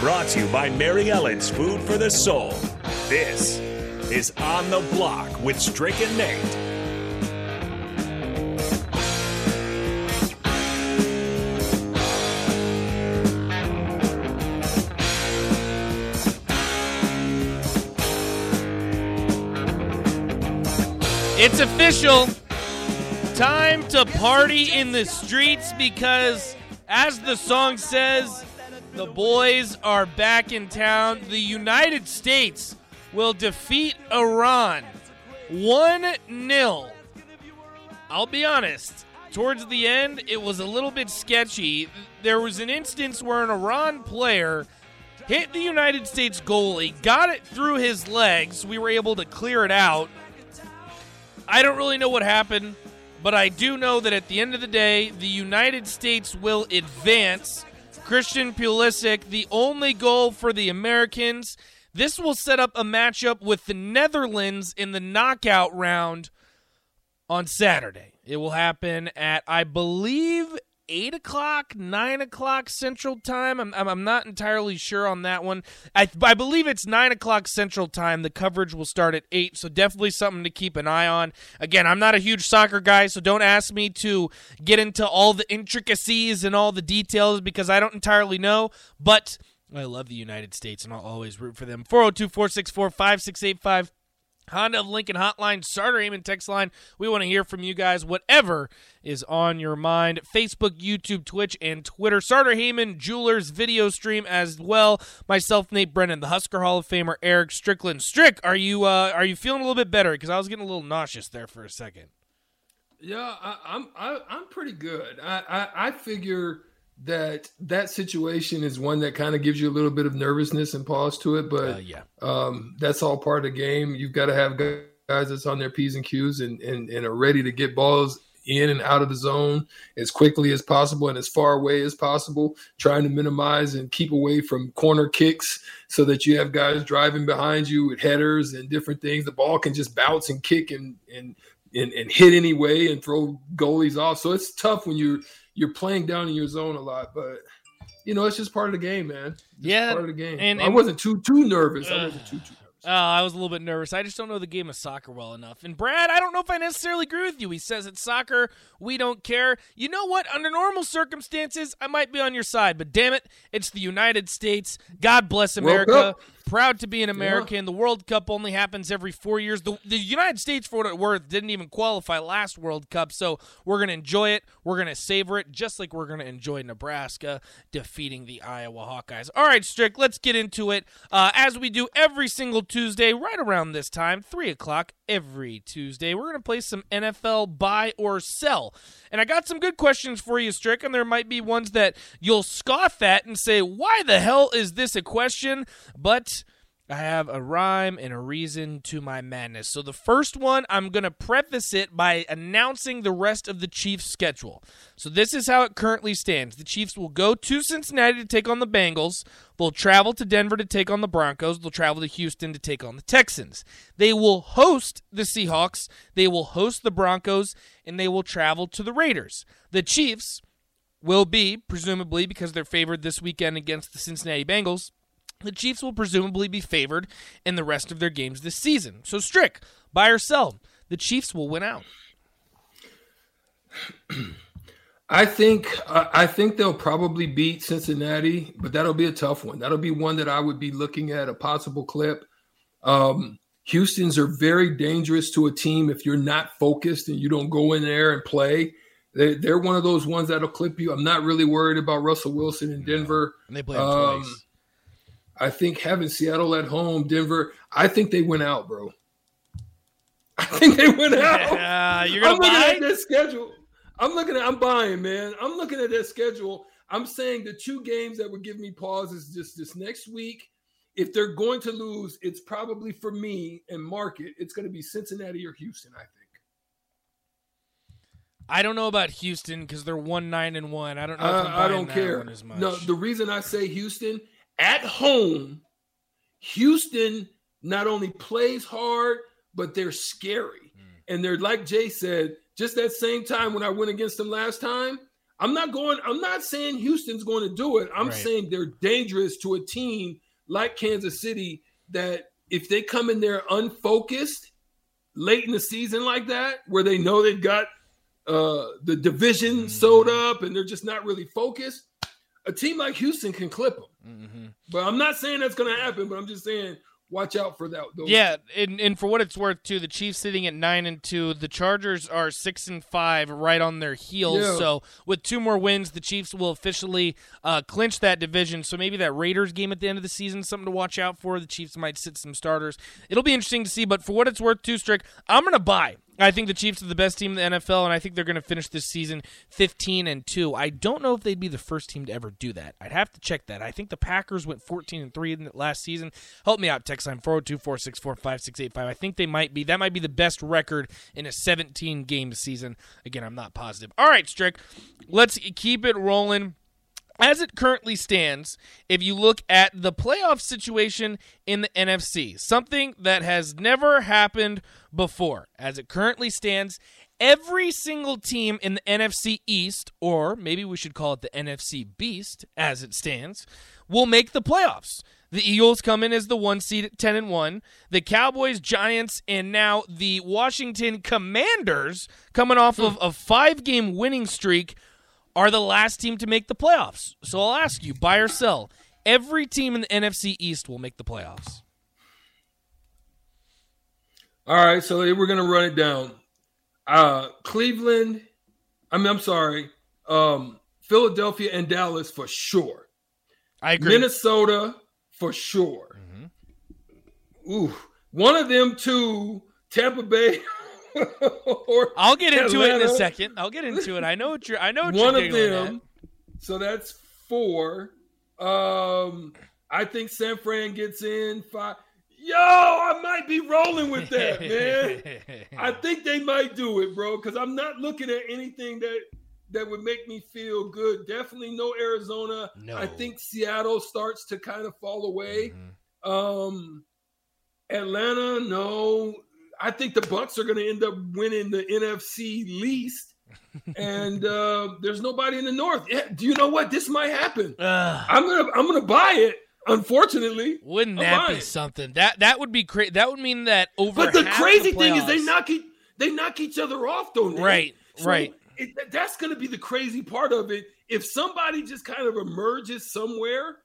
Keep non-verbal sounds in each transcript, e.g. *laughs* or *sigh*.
Brought to you by Mary Ellen's Food for the Soul. This is On the Block with Strick and Nate. It's official. Time to party in the streets because, as the song says, the boys are back in town. The United States will defeat Iran 1 0. I'll be honest, towards the end, it was a little bit sketchy. There was an instance where an Iran player hit the United States goalie, got it through his legs. We were able to clear it out. I don't really know what happened, but I do know that at the end of the day, the United States will advance. Christian Pulisic, the only goal for the Americans. This will set up a matchup with the Netherlands in the knockout round on Saturday. It will happen at, I believe, 8 o'clock, 9 o'clock Central Time. I'm, I'm, I'm not entirely sure on that one. I, I believe it's 9 o'clock Central Time. The coverage will start at 8, so definitely something to keep an eye on. Again, I'm not a huge soccer guy, so don't ask me to get into all the intricacies and all the details because I don't entirely know, but I love the United States and I'll always root for them. 402 464 5685. Honda Lincoln Hotline, Sartor Hamann text line. We want to hear from you guys, whatever is on your mind. Facebook, YouTube, Twitch, and Twitter. Sartor Hamann Jewelers video stream as well. Myself, Nate Brennan, the Husker Hall of Famer, Eric Strickland. Strick, are you uh, are you feeling a little bit better? Because I was getting a little nauseous there for a second. Yeah, I, I'm I, I'm pretty good. I, I I figure that that situation is one that kind of gives you a little bit of nervousness and pause to it, but Uh, yeah. um, that's all part of the game. You've got to have guys that's on their p's and q's and, and and are ready to get balls in and out of the zone as quickly as possible and as far away as possible, trying to minimize and keep away from corner kicks so that you have guys driving behind you with headers and different things. The ball can just bounce and kick and and and, and hit anyway and throw goalies off. So it's tough when you're you're playing down in your zone a lot, but you know it's just part of the game, man. Just Yeah, part of the game. and- I wasn't too too nervous. I wasn't too too nervous. Oh, I was a little bit nervous. I just don't know the game of soccer well enough. And Brad, I don't know if I necessarily agree with you. He says it's soccer, we don't care. You know what? Under normal circumstances, I might be on your side, but damn it, it's the United States. God bless America. Proud to be an American. The World Cup only happens every four years. The, the United States, for what it's worth, didn't even qualify last World Cup, so we're going to enjoy it. We're going to savor it, just like we're going to enjoy Nebraska defeating the Iowa Hawkeyes. All right, Strick, let's get into it. Uh, as we do every single Tuesday, right around this time, 3 o'clock every Tuesday, we're going to play some NFL buy or sell. And I got some good questions for you, Strick, and there might be ones that you'll scoff at and say, why the hell is this a question? But I have a rhyme and a reason to my madness. So the first one, I'm going to preface it by announcing the rest of the Chiefs' schedule. So this is how it currently stands. The Chiefs will go to Cincinnati to take on the Bengals. They'll travel to Denver to take on the Broncos. They'll travel to Houston to take on the Texans. They will host the Seahawks. They will host the Broncos, and they will travel to the Raiders. The Chiefs will be, presumably, because they're favored this weekend against the Cincinnati Bengals, the Chiefs will presumably be favored in the rest of their games this season. So, Strick, buy or sell, the Chiefs will win out. I think I think they'll probably beat Cincinnati, but that'll be a tough one. That'll be one that I would be looking at a possible clip. Um, Houston's are very dangerous to a team if you're not focused and you don't go in there and play. They, they're one of those ones that'll clip you. I'm not really worried about Russell Wilson in Denver. And they play Um, twice. I think having Seattle at home, Denver, I think they went out, bro. I think they went *laughs* out. Yeah, you're gonna I'm looking buy. at their schedule. I'm looking at. I'm buying, man. I'm looking at their schedule. I'm saying the two games that would give me pause is just this next week. if they're going to lose, it's probably for me and market. It's going to be Cincinnati or Houston. I think. I don't know about Houston because they're one nine and one. I don't know. Uh, I don't care. No, the reason I say Houston at home, Houston not only plays hard, but they're scary. Mm. And they're like Jay said, just that same time when I went against them last time. I'm not going. I'm not saying Houston's going to do it. I'm right. saying they're dangerous to a team like Kansas City that if they come in there unfocused late in the season like that, where they know they've got uh, the division mm-hmm. sewed up and they're just not really focused, a team like Houston can clip them. Mm-hmm. But I'm not saying that's going to happen. But I'm just saying watch out for that. Those. Yeah, and, and for what it's worth, too, the Chiefs sitting at nine and two, the Chargers are six and five, right on their heels. Yeah. So with two more wins, the Chiefs will officially uh, clinch that division. So maybe that Raiders game at the end of the season, something to watch out for. The Chiefs might sit some starters. It'll be interesting to see. But for what it's worth, too, Strick, I'm gonna buy. I think the Chiefs are the best team in the NFL, and I think they're going to finish this season 15 and two. I don't know if they'd be the first team to ever do that. I'd have to check that. I think the Packers went 14 and three in the last season. Help me out, text line 402-464-5685. I think they might be. That might be the best record in a 17 game season. Again, I'm not positive. All right, Strick, let's keep it rolling as it currently stands, if you look at the playoff situation in the NFC, something that has never happened before, as it currently stands, every single team in the NFC East, or maybe we should call it the NFC Beast as it stands, will make the playoffs. The Eagles come in as the one seed at 10 and 1. The Cowboys, Giants, and now the Washington Commanders coming off hmm. of a five game winning streak are the last team to make the playoffs. So I'll ask you, buy or sell. Every team in the NFC East will make the playoffs. All right, so we're gonna run it down. Uh, Cleveland, I mean, I'm sorry, um, Philadelphia and Dallas for sure. I agree. Minnesota for sure. Mm-hmm. Ooh, one of them two, Tampa Bay *laughs* I'll get into Atlanta. it in a second. I'll get into it. I know what you're. I know what one of them. So that's four. Um, I think San Fran gets in five. Yo, I might be rolling with that, *laughs* man. I think they might do it, bro, because I'm not looking at anything that that would make me feel good. Definitely no Arizona. No. I think Seattle starts to kind of fall away. Mm-hmm. Um, Atlanta, no. I think the Bucs are going to end up winning the NFC least. and uh, there's nobody in the North. Yeah, do you know what? This might happen. Uh, I'm gonna I'm gonna buy it. Unfortunately, wouldn't that be something? That that would be crazy. That would mean that over. But the crazy the thing is, they knock e- they knock each other off, don't? Right, so right. It, that's going to be the crazy part of it. If somebody just kind of emerges somewhere,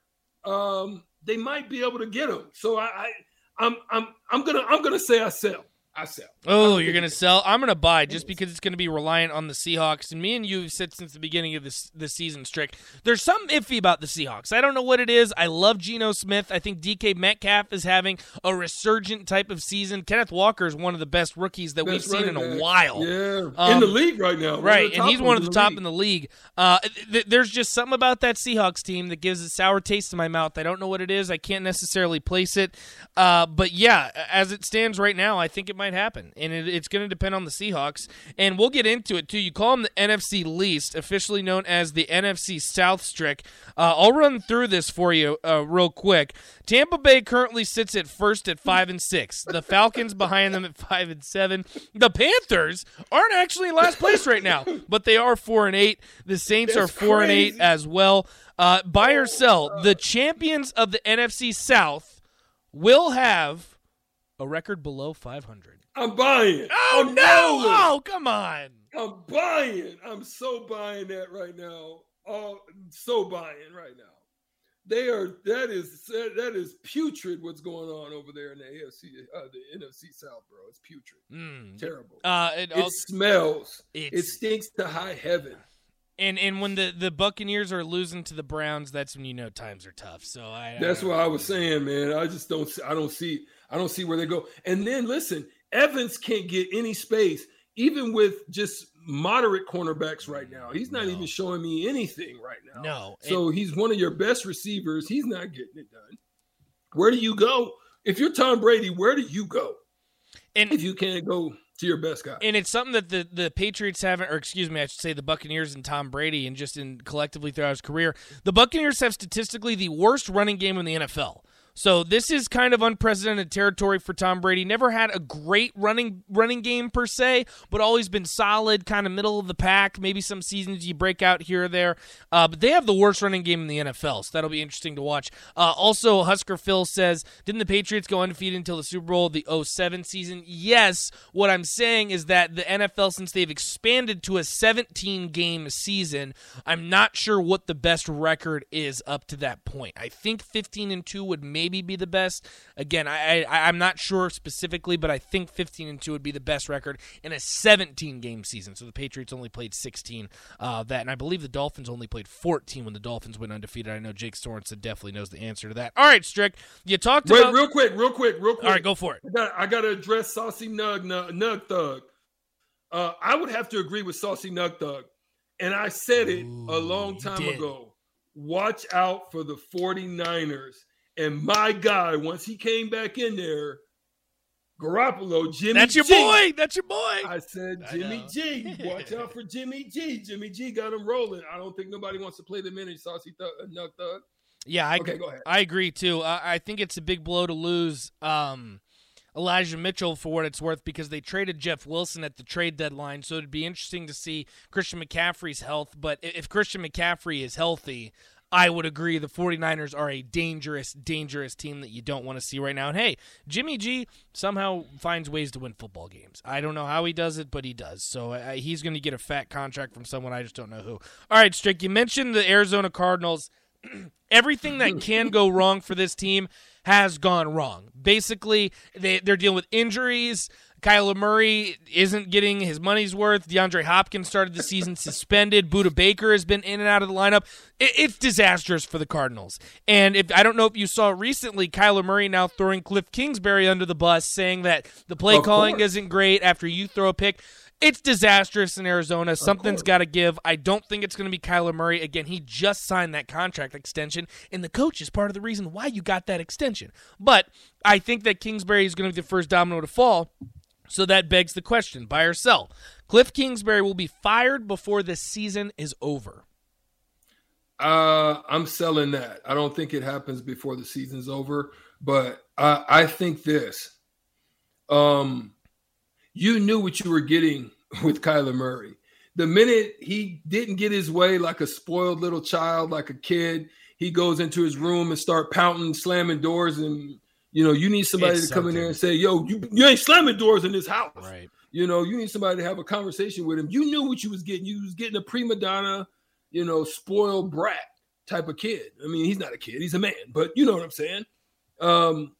um, they might be able to get them. So I, I I'm I'm I'm gonna I'm gonna say I sell. I sell. Oh, you're gonna sell? I'm gonna buy just because it's gonna be reliant on the Seahawks. And me and you have said since the beginning of this the season, Strick. There's something iffy about the Seahawks. I don't know what it is. I love Geno Smith. I think DK Metcalf is having a resurgent type of season. Kenneth Walker is one of the best rookies that we've seen in a while. Yeah, um, in the league right now. Right, and he's one of the, the top league. in the league. Uh, th- there's just something about that Seahawks team that gives a sour taste in my mouth. I don't know what it is. I can't necessarily place it. Uh, but yeah, as it stands right now, I think it might happen, and it, it's going to depend on the Seahawks. And we'll get into it too. You call them the NFC least, officially known as the NFC South Strick. Uh, I'll run through this for you uh, real quick. Tampa Bay currently sits at first at five and six. The Falcons behind them at five and seven. The Panthers aren't actually in last place right now, but they are four and eight. The Saints That's are four crazy. and eight as well. Uh, buy or sell. The champions of the NFC South will have a record below 500. I'm buying. Oh I'm no! Oh come on! I'm buying. I'm so buying that right now. Oh, so buying right now. They are. That is that is putrid. What's going on over there in the AFC, uh, the NFC South, bro? It's putrid. Mm. Terrible. Uh, it, it smells. It stinks to high heaven. And and when the, the Buccaneers are losing to the Browns, that's when you know times are tough. So I, that's I what I was saying, man. I just don't. I don't see. I don't see where they go. And then listen, Evans can't get any space, even with just moderate cornerbacks right now. He's not no. even showing me anything right now. No. So he's one of your best receivers. He's not getting it done. Where do you go? If you're Tom Brady, where do you go? And if you can't go to your best guy. And it's something that the, the Patriots haven't, or excuse me, I should say the Buccaneers and Tom Brady, and just in collectively throughout his career, the Buccaneers have statistically the worst running game in the NFL. So this is kind of unprecedented territory for Tom Brady. Never had a great running running game per se, but always been solid, kind of middle of the pack. Maybe some seasons you break out here or there. Uh, but they have the worst running game in the NFL, so that'll be interesting to watch. Uh, also, Husker Phil says, didn't the Patriots go undefeated until the Super Bowl, the 07 season? Yes. What I'm saying is that the NFL, since they've expanded to a 17 game season, I'm not sure what the best record is up to that point. I think 15 and 2 would maybe maybe be the best. Again, I, I I'm not sure specifically, but I think 15 and two would be the best record in a 17 game season. So the Patriots only played 16 uh, that, and I believe the Dolphins only played 14 when the Dolphins went undefeated. I know Jake Sorensen definitely knows the answer to that. All right, Strick, you talked Wait, about real quick, real quick, real quick. All right, go for it. I got I got to address Saucy Nug Nug, Nug Thug. Uh, I would have to agree with Saucy Nug Thug, and I said it Ooh, a long time ago. Watch out for the 49ers. And my guy, once he came back in there, Garoppolo, Jimmy That's your G. boy. That's your boy. I said I Jimmy know. G. Watch out for Jimmy G. Jimmy G got him rolling. I don't think nobody wants to play the minute Saucy Thug, Nug Thug. Yeah, I, Okay, go ahead. I agree too. Uh, I think it's a big blow to lose um, Elijah Mitchell for what it's worth because they traded Jeff Wilson at the trade deadline. So it'd be interesting to see Christian McCaffrey's health. But if Christian McCaffrey is healthy, I would agree the 49ers are a dangerous, dangerous team that you don't want to see right now. And hey, Jimmy G somehow finds ways to win football games. I don't know how he does it, but he does. So uh, he's going to get a fat contract from someone. I just don't know who. All right, Strick, you mentioned the Arizona Cardinals *clears throat* everything that *clears throat* can go wrong for this team has gone wrong. Basically, they, they're dealing with injuries. Kyler Murray isn't getting his money's worth. DeAndre Hopkins started the season suspended. Budda Baker has been in and out of the lineup. It, it's disastrous for the Cardinals. And if I don't know if you saw recently, Kyler Murray now throwing Cliff Kingsbury under the bus, saying that the play Of calling course. isn't great after you throw a pick. It's disastrous in Arizona. Something's got to give. I don't think it's going to be Kyler Murray. Again, he just signed that contract extension, and the coach is part of the reason why you got that extension. But I think that Kingsbury is going to be the first domino to fall. So that begs the question buy or sell? Cliff Kingsbury will be fired before the season is over. Uh, I'm selling that. I don't think it happens before the season's over, but I, I think this. Um, you knew what you were getting *laughs* with Kyler Murray. The minute he didn't get his way, like a spoiled little child, like a kid, he goes into his room and start pouting, slamming doors, and you know you need somebody It's to come in there and say, "Yo, you, you ain't slamming doors in this house." Right. You know, you need somebody to have a conversation with him. You knew what you was getting. You was getting a prima donna, you know, spoiled brat type of kid. I mean, he's not a kid, he's a man, but you know what I'm saying. Um,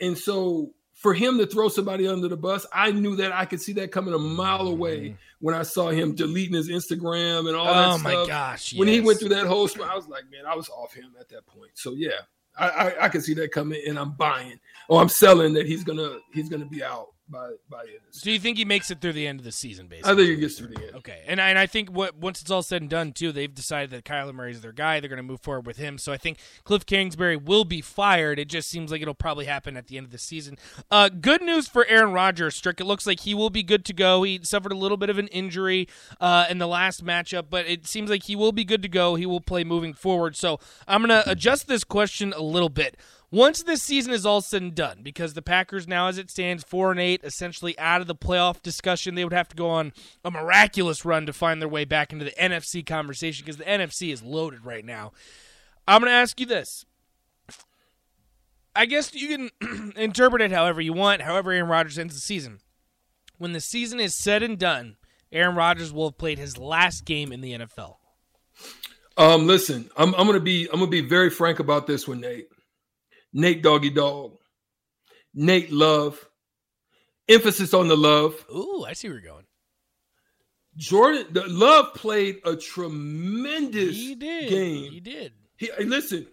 and so for him to throw somebody under the bus, I knew that I could see that coming a mile away when I saw him deleting his Instagram and all that stuff. Oh my gosh. When he went through that whole I was like, man, I was off him at that point. So yeah, I, I, I can see that coming, and I'm buying. or I'm selling that he's gonna he's gonna be out by by the end. of the So you think he makes it through the end of the season, basically? I think he gets through the end. Okay, and I, and I think what once it's all said and done too, they've decided that Kyler Murray is their guy. They're going to move forward with him. So I think Cliff Kingsbury will be fired. It just seems like it'll probably happen at the end of the season. Uh, good news for Aaron Rodgers, Strick. It looks like he will be good to go. He suffered a little bit of an injury uh, in the last matchup, but it seems like he will be good to go. He will play moving forward. So I'm going to adjust this question a little bit. Once this season is all said and done, because the Packers now, as it stands, four and eight, essentially out of the playoff discussion, they would have to go on a miraculous run to find their way back into the NFC conversation because the NFC is loaded right now. I'm going to ask you this. I guess you can *clears throat* interpret it however you want, however Aaron Rodgers ends the season. When the season is said and done, Aaron Rodgers will have played his last game in the NFL. Um, listen, I'm I'm gonna be I'm gonna be very frank about this one, Nate. Nate Doggy Dog, Nate Love, emphasis on the love. Ooh, I see where you're going. Jordan, the Love played a tremendous He did. game. He did. He, listen,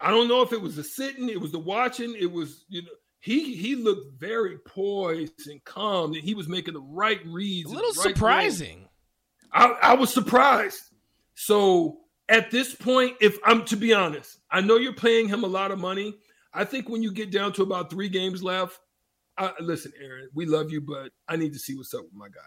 I don't know if it was the sitting, it was the watching, it was you know he he looked very poised and calm, and he was making the right reads. A little right surprising. I, I was surprised. So at this point, if I'm to be honest, I know you're paying him a lot of money. I think when you get down to about three games left, I, listen, Aaron, we love you, but I need to see what's up with my guy.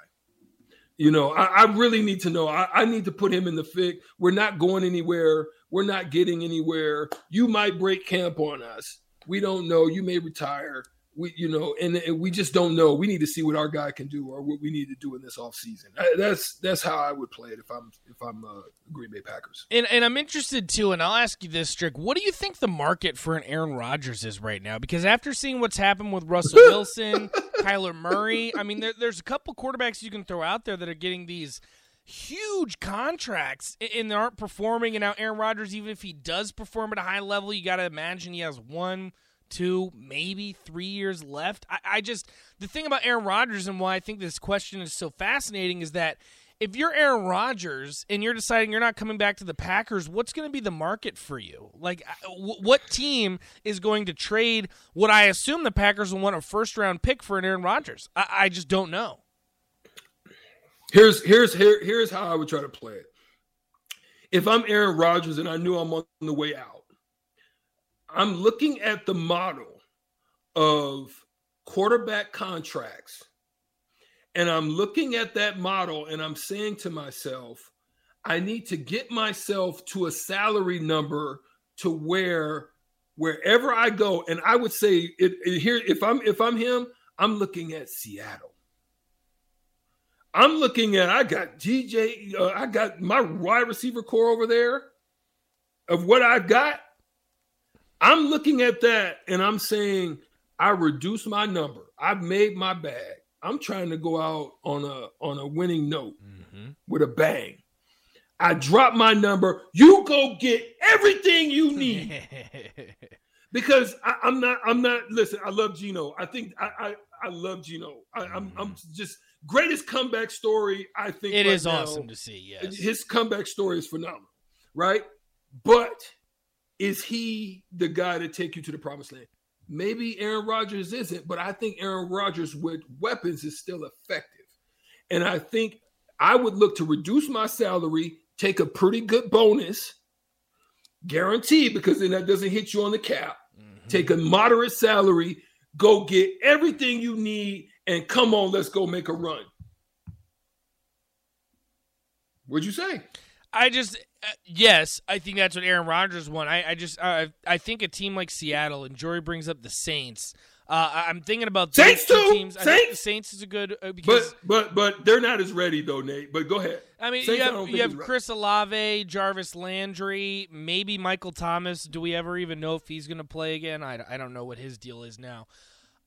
You know, I, I really need to know. I, I, need to put him in the fig. We're not going anywhere. We're not getting anywhere. You might break camp on us. We don't know. You may retire we you know and, and, we just don't know. We need to see what our guy can do or what we need to do in this offseason. That's that's how i would play it if i'm if i'm uh, green bay packers. And, and i'm interested too and i'll ask you this strick. What do you think the market for an aaron rodgers is right now? Because after seeing what's happened with russell *laughs* wilson kyler murray i mean there, there's a couple quarterbacks you can throw out there that are getting these huge contracts and they aren't performing and now aaron rodgers even if he does perform at a high level you got to imagine he has one two, maybe three years left. I, I just the thing about Aaron Rodgers and why I think this question is so fascinating is that if you're Aaron Rodgers and you're deciding you're not coming back to the Packers, what's going to be the market for you? Like, w- what team is going to trade what I assume the Packers will want a first round pick for an Aaron Rodgers? I, I just don't know. Here's here's here, here's how I would try to play it. If I'm Aaron Rodgers and I knew I'm on the way out, I'm looking at the model of quarterback contracts and I'm looking at that model and I'm saying to myself, I need to get myself to a salary number to where wherever I go, and I would say it, it, here if I'm if I'm him, I'm looking at Seattle. I'm looking at I got DJ, uh, I got my wide receiver corps over there of what I've got. I'm looking at that and I'm saying, I reduced my number. I've made my bag. I'm trying to go out on a on a winning note mm-hmm. with a bang. I drop my number. You go get everything you need. *laughs* because I, am not, I'm not, listen, I love Geno. I think I I, I love Geno. I, am I'm, I'm mm-hmm. just greatest comeback story. I think it right is now, awesome to see. Yes. His comeback story is phenomenal, right? But is he the guy to take you to the promised land? Maybe Aaron Rodgers isn't, but I think Aaron Rodgers with weapons is still effective. And I think I would look to reduce my salary, take a pretty good bonus, guaranteed, because then that doesn't hit you on the cap. Mm-hmm. Take a moderate salary, go get everything you need, and come on, let's go make a run. What'd you say? I just uh, yes, I think that's what Aaron Rodgers won. I, I just uh, I think a team like Seattle and Jory brings up the Saints. Uh, I'm thinking about Saints too. Teams. Saints. Saints is a good uh, because but but but they're not as ready though, Nate. But go ahead. I mean, Saints, you have you have Chris Olave, Jarvis Landry, maybe Michael Thomas. Do we ever even know if he's going to play again? I, I don't know what his deal is now.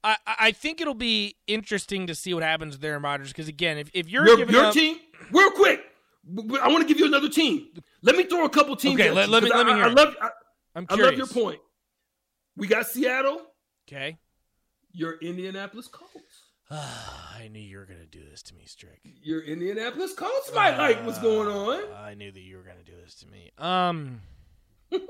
I, I think it'll be interesting to see what happens with Aaron Rodgers because again, if, if you're your, your up, team, real quick, I want to give you another team. Let me throw a couple teams. Okay, let, let, me let me hear. I, I love. I, I'm curious. I love your point. We got Seattle. Okay. Your Indianapolis Colts. *sighs* I knew you were going to do this to me, Strick. Your Indianapolis Colts might uh, like what's going on. I knew that you were going to do this to me. Um. *laughs*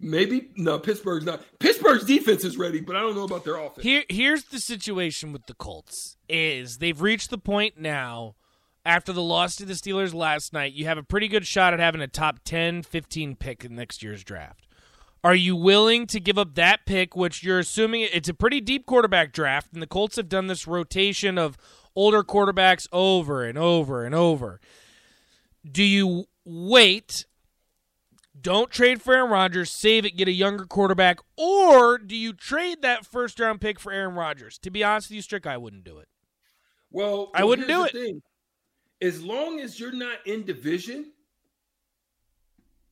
Maybe no. Pittsburgh's not. Pittsburgh's defense is ready, but I don't know about their offense. Here, here's the situation with the Colts: is they've reached the point now after the loss to the Steelers last night, you have a pretty good shot at having a top 10, 15 pick in next year's draft. Are you willing to give up that pick, which you're assuming it's a pretty deep quarterback draft, and the Colts have done this rotation of older quarterbacks over and over and over? Do you wait, don't trade for Aaron Rodgers, save it, get a younger quarterback, or do you trade that first round pick for Aaron Rodgers? To be honest with you, Strick, I wouldn't do it. Well, I wouldn't do it. Thing as long as you're not in division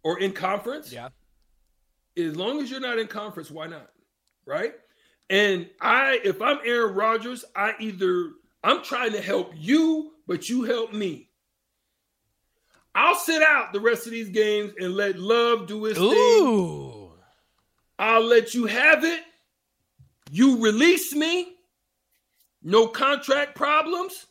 or in conference, yeah. As long as you're not in conference, why not? Right? And I, if I'm Aaron Rodgers, I either I'm trying to help you, but you help me. I'll sit out the rest of these games and let love do its Ooh. thing. I'll let you have it. You release me. No contract problems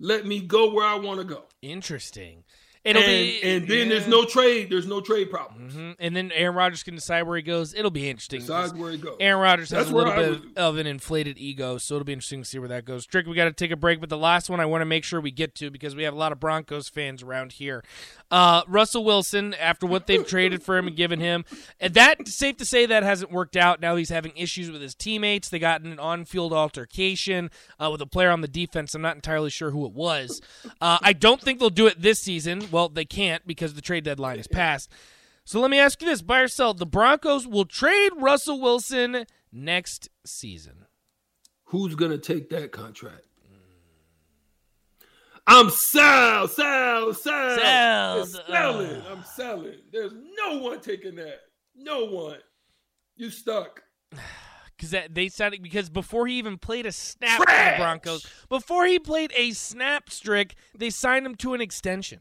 let me go where I want to go. Interesting. It'll and, be, and then yeah. there's no trade. There's no trade problems. Mhm. And then Aaron Rodgers can decide where he goes. It'll be interesting. Decide where he goes. Aaron Rodgers has a little I bit would- of an inflated ego, so it'll be interesting to see where that goes. Trick, we got to take a break, but the last one I want to make sure we get to because we have a lot of Broncos fans around here. Uh, Russell Wilson, after what they've traded for him and given him, and that safe to say that hasn't worked out. Now he's having issues with his teammates. They got in an on-field altercation uh, with a player on the defense. I'm not entirely sure who it was. Uh, I don't think they'll do it this season. Well, they can't because the trade deadline is passed. So let me ask you this: Buy or sell? The Broncos will trade Russell Wilson next season. Who's gonna take that contract? I'm sell, sell, sell, Sell. Selling. Uh. I'm selling. There's no one taking that. No one. You stuck. *sighs* Because they sounded because before he even played a snap for the Broncos, before he played a snap strick, they signed him to an extension.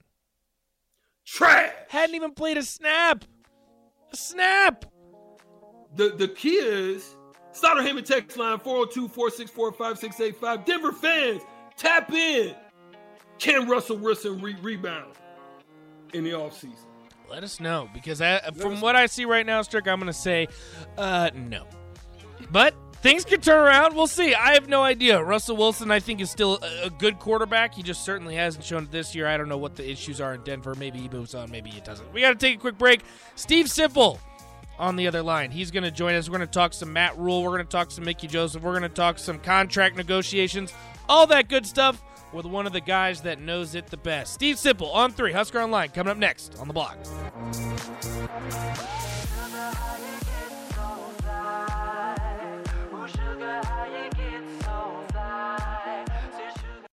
Trash. Hadn't even played a snap. A snap. The the key is Sartor Hamann text line 402-464-5685. Denver fans, tap in. Can Russell Wilson re- rebound in the offseason? Let us know because I, from what I see right now, Strick, I'm going to say uh, no. But things could turn around. We'll see. I have no idea. Russell Wilson, I think, is still a, good quarterback. He just certainly hasn't shown it this year. I don't know what the issues are in Denver. Maybe he moves on. Maybe he doesn't. We got to take a quick break. Steve Sipple on the other line. He's going to join us. We're going to talk some Matt Rhule. We're going to talk some Mickey Joseph. We're going to talk some contract negotiations. All that good stuff with one of the guys that knows it the best. Steve Sipple on three. Husker Online coming up next on the block.